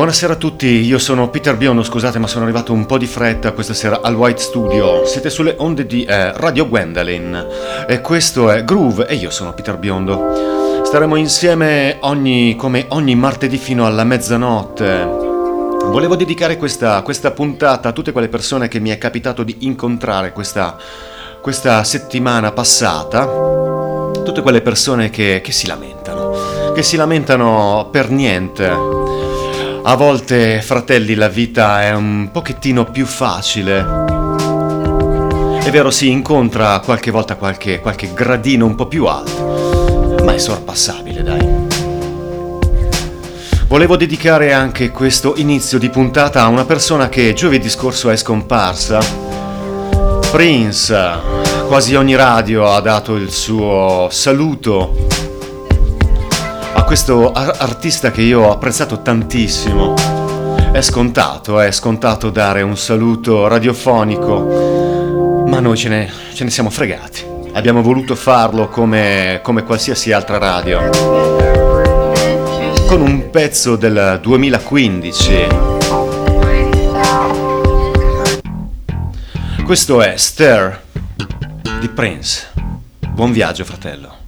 Buonasera a tutti, io sono Peter Biondo, scusate ma sono arrivato un po' di fretta questa sera al White Studio. Siete sulle onde di eh, Radio Gwendolyn e questo è Groove e io sono Peter Biondo. Staremo insieme ogni, come ogni martedì fino alla mezzanotte. Volevo dedicare questa, questa, puntata a tutte quelle persone che mi è capitato di incontrare questa, questa settimana passata, tutte quelle persone che, che si lamentano, che si lamentano per niente a volte, fratelli, la vita è un pochettino più facile. È vero, si incontra qualche volta qualche, qualche gradino un po' più alto, ma è sorpassabile, dai. Volevo dedicare anche questo inizio di puntata a una persona che giovedì scorso è scomparsa. Prince, quasi ogni radio ha dato il suo saluto questo artista che io ho apprezzato tantissimo. È scontato, è scontato dare un saluto radiofonico, ma noi ce ne, ce ne siamo fregati. Abbiamo voluto farlo come, come qualsiasi altra radio. Con un pezzo del 2015. Questo è Stir di Prince. Buon viaggio, fratello.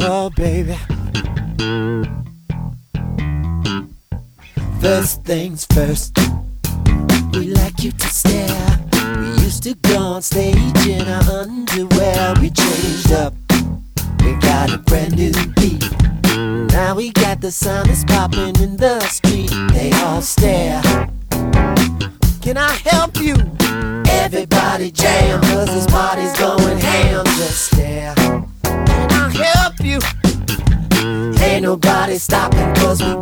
Oh, baby. First things first, we like you to stare. We used to go on stage in our underwear. We changed up, we got a brand new beat. Now we got the sound that's popping in the street. They all stare. Can I help you? Everybody jam, cause this party's Ain't nobody stopping, cause we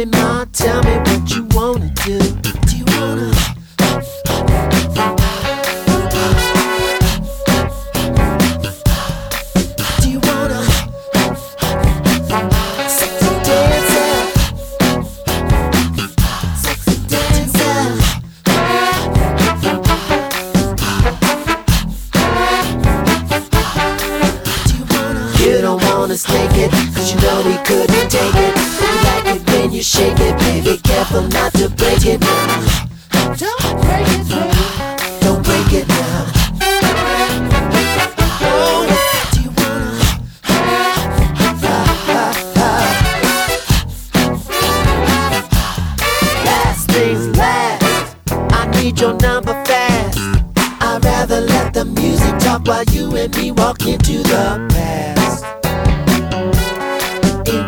Tell me what you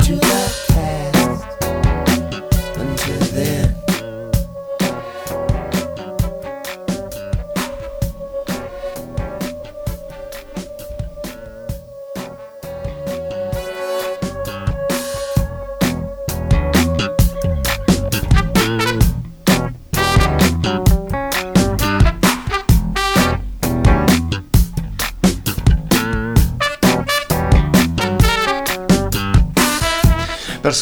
To got.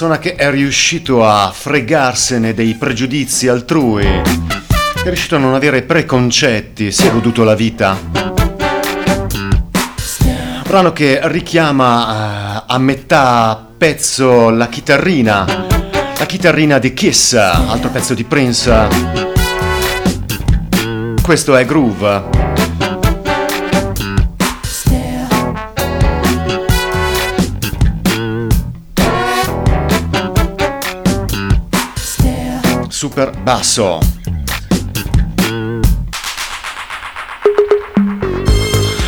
Persona che è riuscito a fregarsene dei pregiudizi altrui, è riuscito a non avere preconcetti, si è goduto la vita. Brano che richiama uh, a metà pezzo la chitarrina, la chitarrina di Kiss, altro pezzo di Prince. Questo è Groove. Super basso.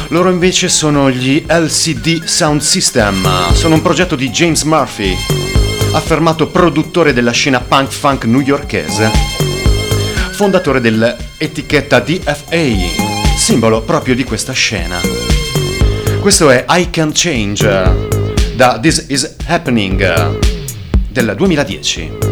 Loro invece sono gli LCD Sound System, sono un progetto di James Murphy, affermato produttore della scena punk funk newyorkese, fondatore dell'etichetta DFA, simbolo proprio di questa scena. Questo è I Can Change da This Is Happening del 2010.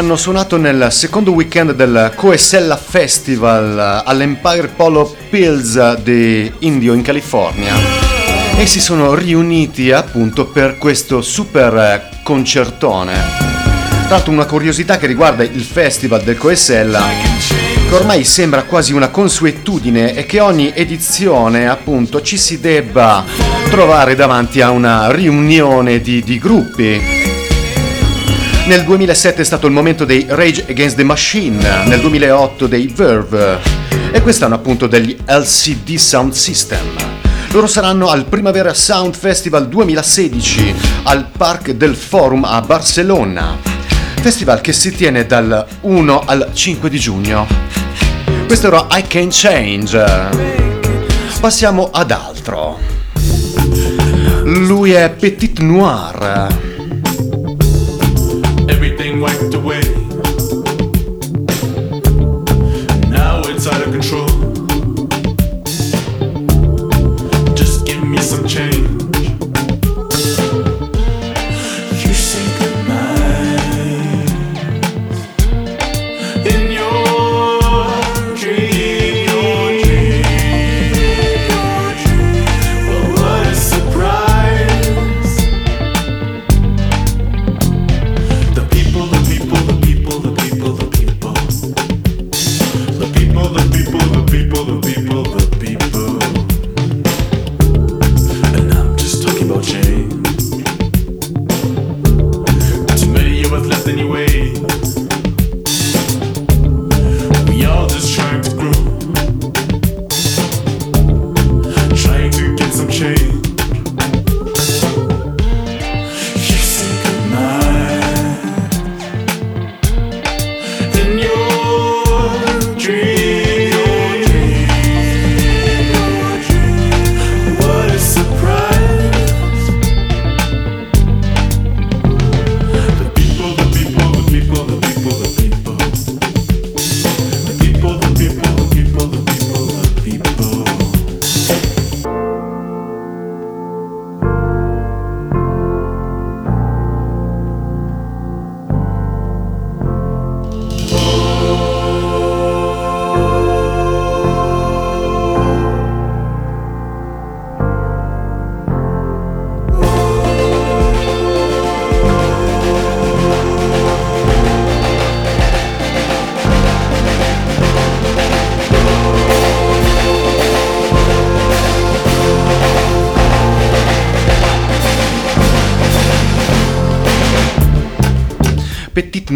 Hanno suonato nel secondo weekend del Coesella Festival all'Empire Polo Pills di Indio in California e si sono riuniti appunto per questo super concertone. Tra l'altro una curiosità che riguarda il festival del Coesella che ormai sembra quasi una consuetudine è che ogni edizione appunto ci si debba trovare davanti a una riunione di, di gruppi nel 2007 è stato il momento dei Rage Against the Machine, nel 2008 dei Verve e quest'anno appunto degli LCD Sound System. Loro saranno al Primavera Sound Festival 2016 al Parc del Forum a Barcellona. Festival che si tiene dal 1 al 5 di giugno. Questo era I Can Change. Passiamo ad altro. Lui è Petit Noir away.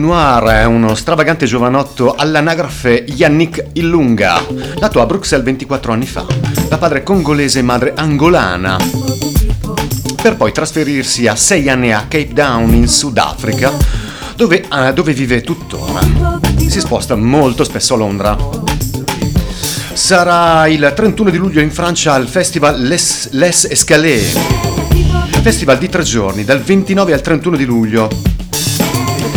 Noir è uno stravagante giovanotto all'anagrafe Yannick Illunga, nato a Bruxelles 24 anni fa, da padre congolese e madre angolana, per poi trasferirsi a 6 anni a Cape Town in Sudafrica, dove, uh, dove vive tuttora. Si sposta molto spesso a Londra. Sarà il 31 di luglio in Francia al festival Les, Les Escalés, festival di tre giorni, dal 29 al 31 di luglio,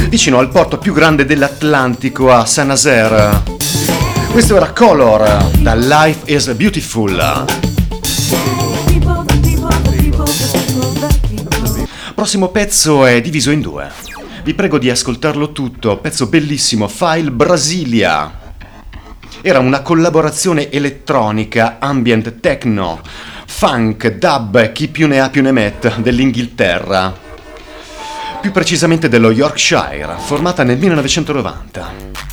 vicino al porto più grande dell'Atlantico a Saint-Nazaire. Questo era Color da Life is Beautiful. Prossimo pezzo è diviso in due. Vi prego di ascoltarlo tutto, pezzo bellissimo, File Brasilia. Era una collaborazione elettronica, ambient techno, funk, dub, chi più ne ha più ne mette, dell'Inghilterra. Più precisamente dello Yorkshire, formata nel 1990.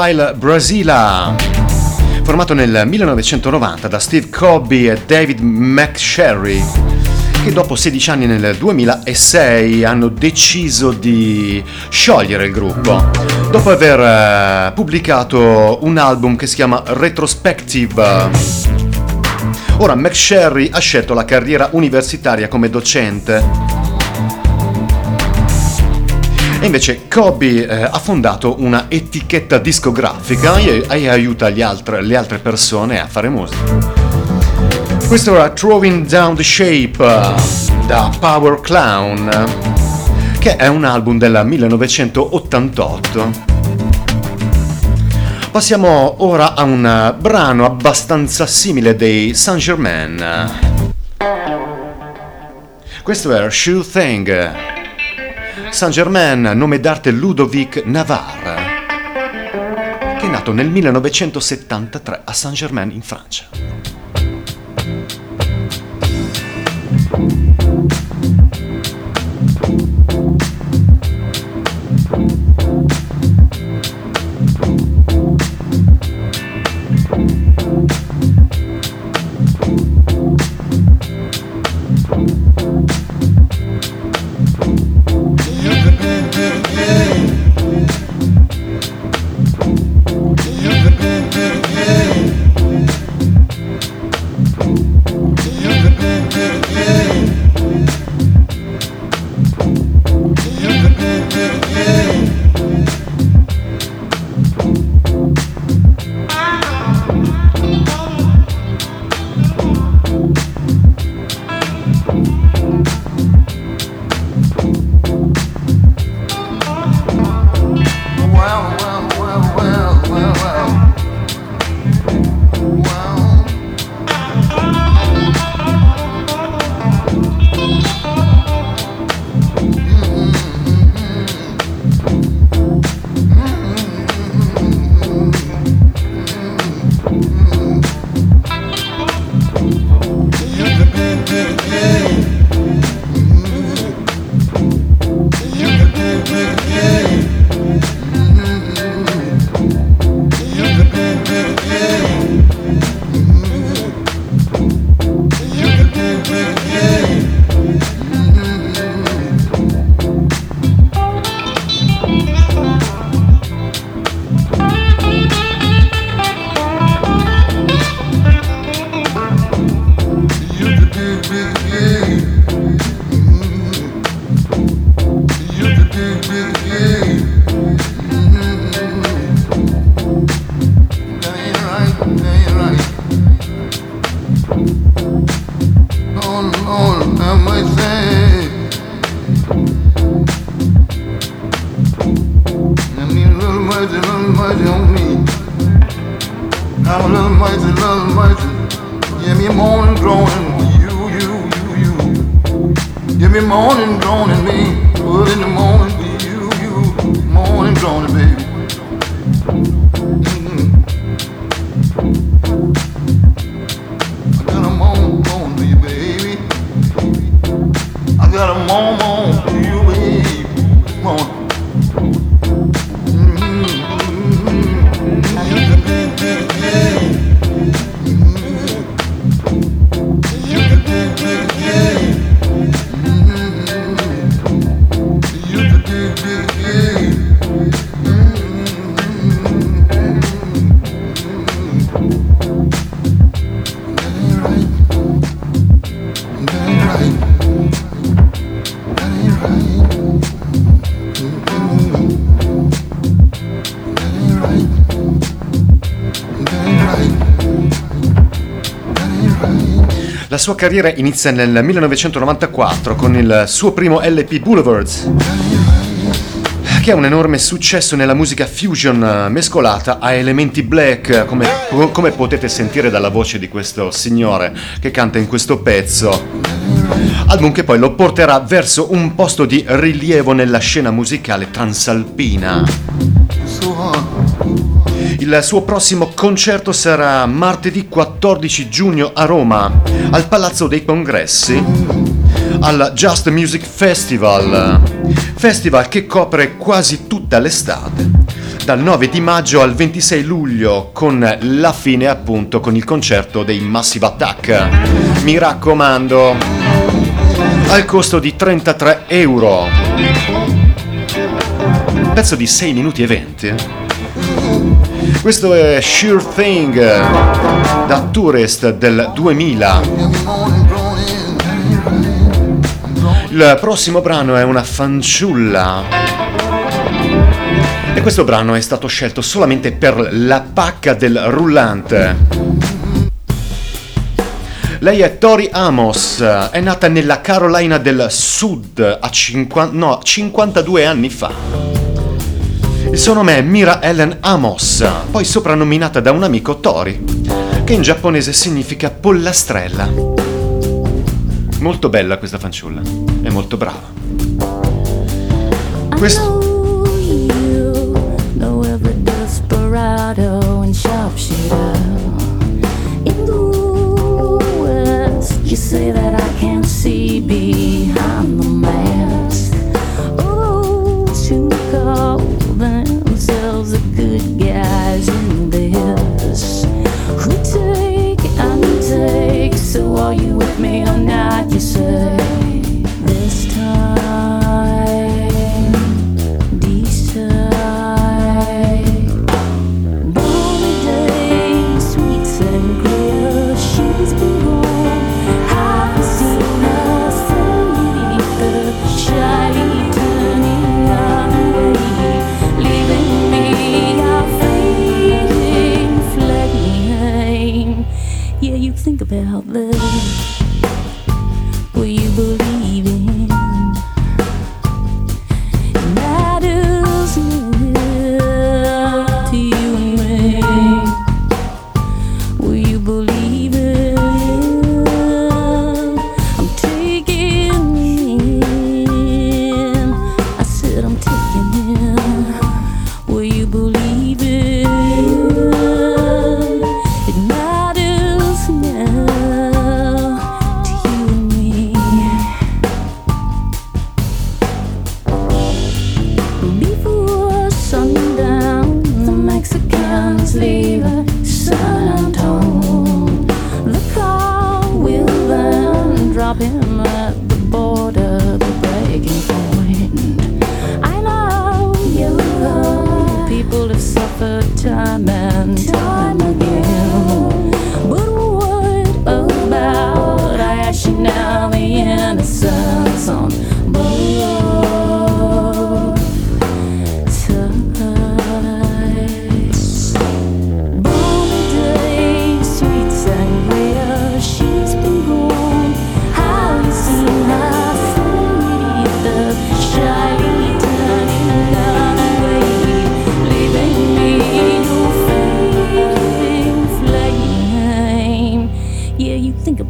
File Brasila, formato nel 1990 da Steve Cobby e David McSherry, che dopo 16 anni nel 2006 hanno deciso di sciogliere il gruppo, dopo aver eh, pubblicato un album che si chiama Retrospective. Ora McSherry ha scelto la carriera universitaria come docente invece Kobe eh, ha fondato una etichetta discografica e, e aiuta altre, le altre persone a fare musica. Questo era Throwing Down the Shape da Power Clown, che è un album del 1988. Passiamo ora a un brano abbastanza simile dei Saint Germain. Questo era Shoe Thing. Saint-Germain, nome d'arte Ludovic Navarre, che è nato nel 1973 a Saint-Germain in Francia. be morning droning me. Well, in the morning be you, you morning droning, baby. Sua carriera inizia nel 1994 con il suo primo LP Boulevards, che ha un enorme successo nella musica fusion mescolata a elementi black, come, come potete sentire dalla voce di questo signore che canta in questo pezzo. Album che poi lo porterà verso un posto di rilievo nella scena musicale transalpina. Il suo prossimo concerto sarà martedì 14 giugno a Roma, al Palazzo dei Congressi, al Just Music Festival, festival che copre quasi tutta l'estate, dal 9 di maggio al 26 luglio, con la fine appunto con il concerto dei Massive Attack. Mi raccomando, al costo di 33 euro. Pezzo di 6 minuti e 20. Questo è Sure Thing da Tourist del 2000. Il prossimo brano è una fanciulla. E questo brano è stato scelto solamente per la pacca del rullante. Lei è Tori Amos, è nata nella Carolina del Sud a 50, no, 52 anni fa. Il suo nome è Mira Ellen Amos, poi soprannominata da un amico Tori, che in giapponese significa pollastrella. Molto bella questa fanciulla, è molto brava. Questo... You say that I can't see behind the mask. Oh, too cold. Are you with me or not? You say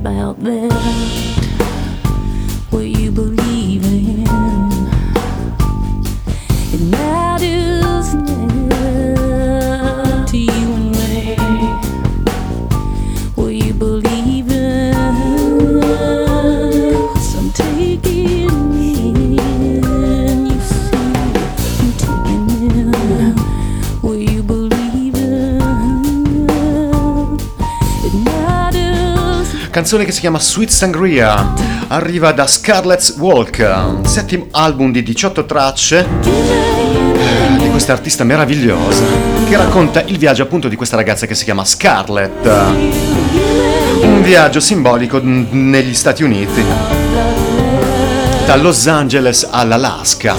about them. Canzone che si chiama Sweet Sangria arriva da Scarlet's Walk, settimo album di 18 tracce di questa artista meravigliosa che racconta il viaggio appunto di questa ragazza che si chiama Scarlett. Un viaggio simbolico negli Stati Uniti, da Los Angeles all'Alaska.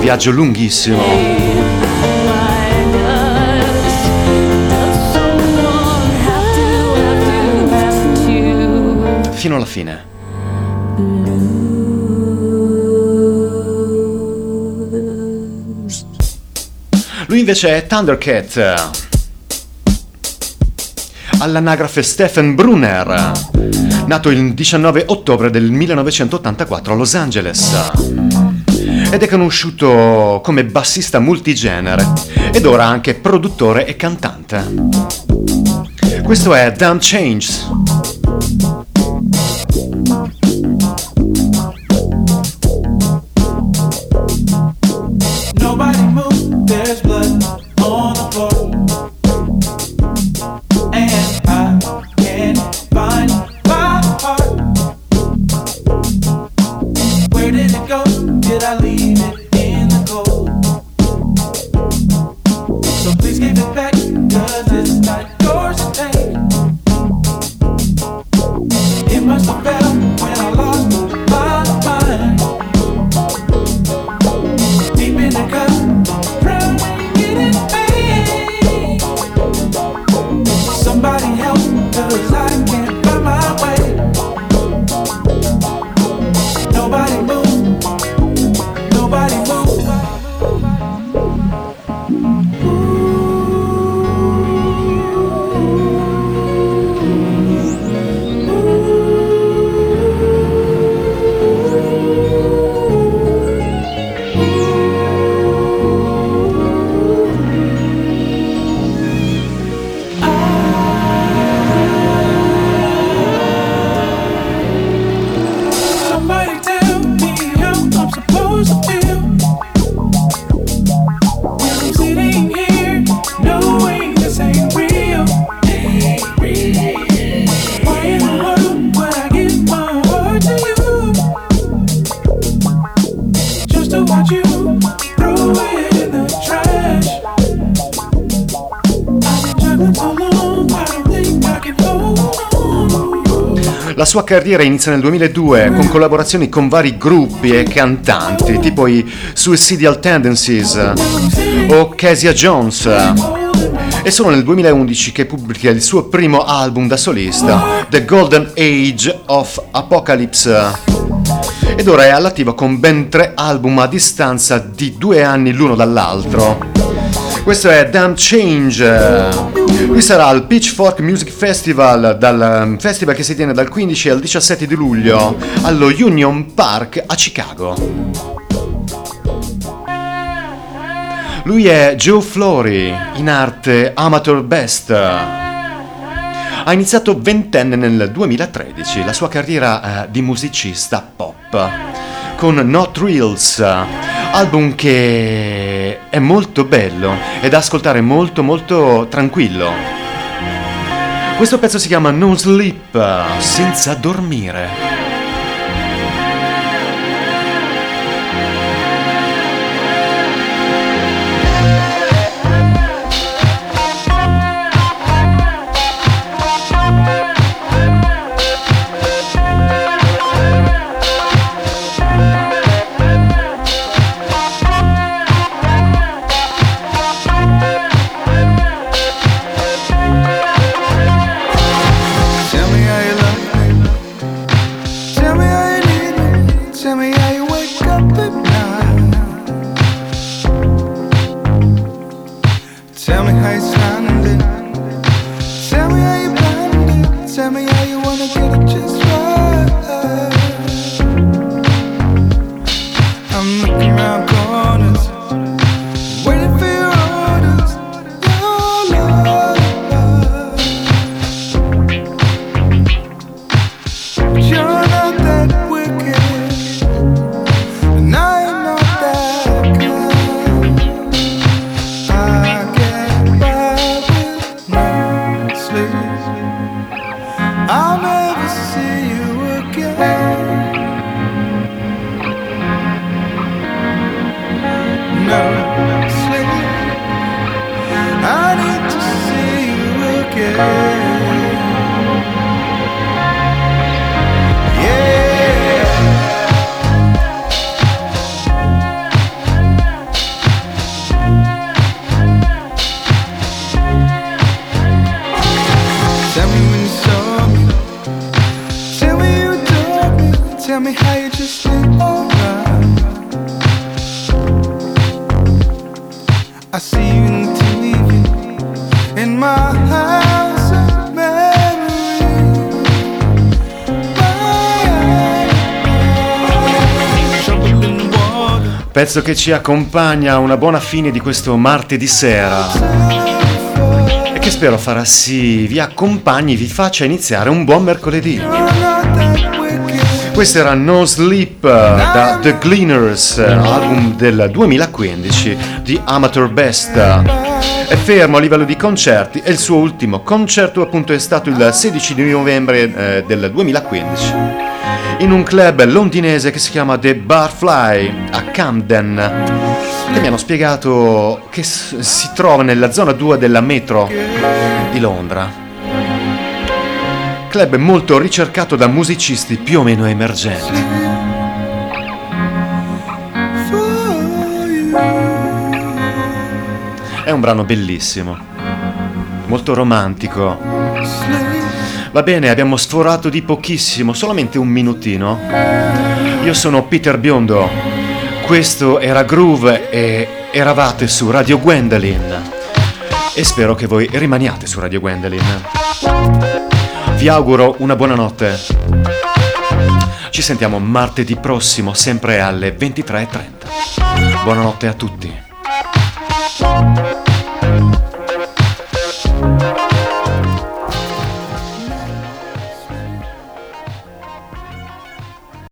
Viaggio lunghissimo. Fino alla fine. Lui invece è Thundercat. All'anagrafe Stephen Brunner, nato il 19 ottobre del 1984 a Los Angeles ed è conosciuto come bassista multigenere ed ora anche produttore e cantante. Questo è Damn Changes. Sua carriera inizia nel 2002 con collaborazioni con vari gruppi e cantanti, tipo i Suicidal Tendencies o Kezia Jones. È solo nel 2011 che pubblica il suo primo album da solista, The Golden Age of Apocalypse. Ed ora è all'attivo con ben tre album a distanza di due anni l'uno dall'altro. Questo è Damn Change. Lui sarà al Pitchfork Music Festival, dal um, festival che si tiene dal 15 al 17 di luglio allo Union Park a Chicago. Lui è Joe Flory, in arte Amateur Best. Ha iniziato ventenne nel 2013 la sua carriera eh, di musicista pop con No Thrills, album che è molto bello ed da ascoltare molto molto tranquillo. Questo pezzo si chiama No Sleep, senza dormire. Tell me how you're standing. Tell me how you're blinded. Tell me how you wanna get it just pezzo che ci accompagna a una buona fine di questo martedì sera e che spero farà sì vi accompagni, vi faccia iniziare un buon mercoledì. Questo era No Sleep da The Gleaners, album del 2015 di Amateur Best. È fermo a livello di concerti e il suo ultimo concerto appunto è stato il 16 di novembre eh, del 2015 in un club londinese che si chiama The Barfly a Camden che mi hanno spiegato che si trova nella zona 2 della metro di Londra. Club molto ricercato da musicisti più o meno emergenti. È un brano bellissimo, molto romantico Va bene, abbiamo sforato di pochissimo, solamente un minutino. Io sono Peter Biondo, questo era Groove e eravate su Radio Gwendolyn. E spero che voi rimaniate su Radio Gwendolyn. Vi auguro una buona notte. Ci sentiamo martedì prossimo, sempre alle 23.30. Buonanotte a tutti.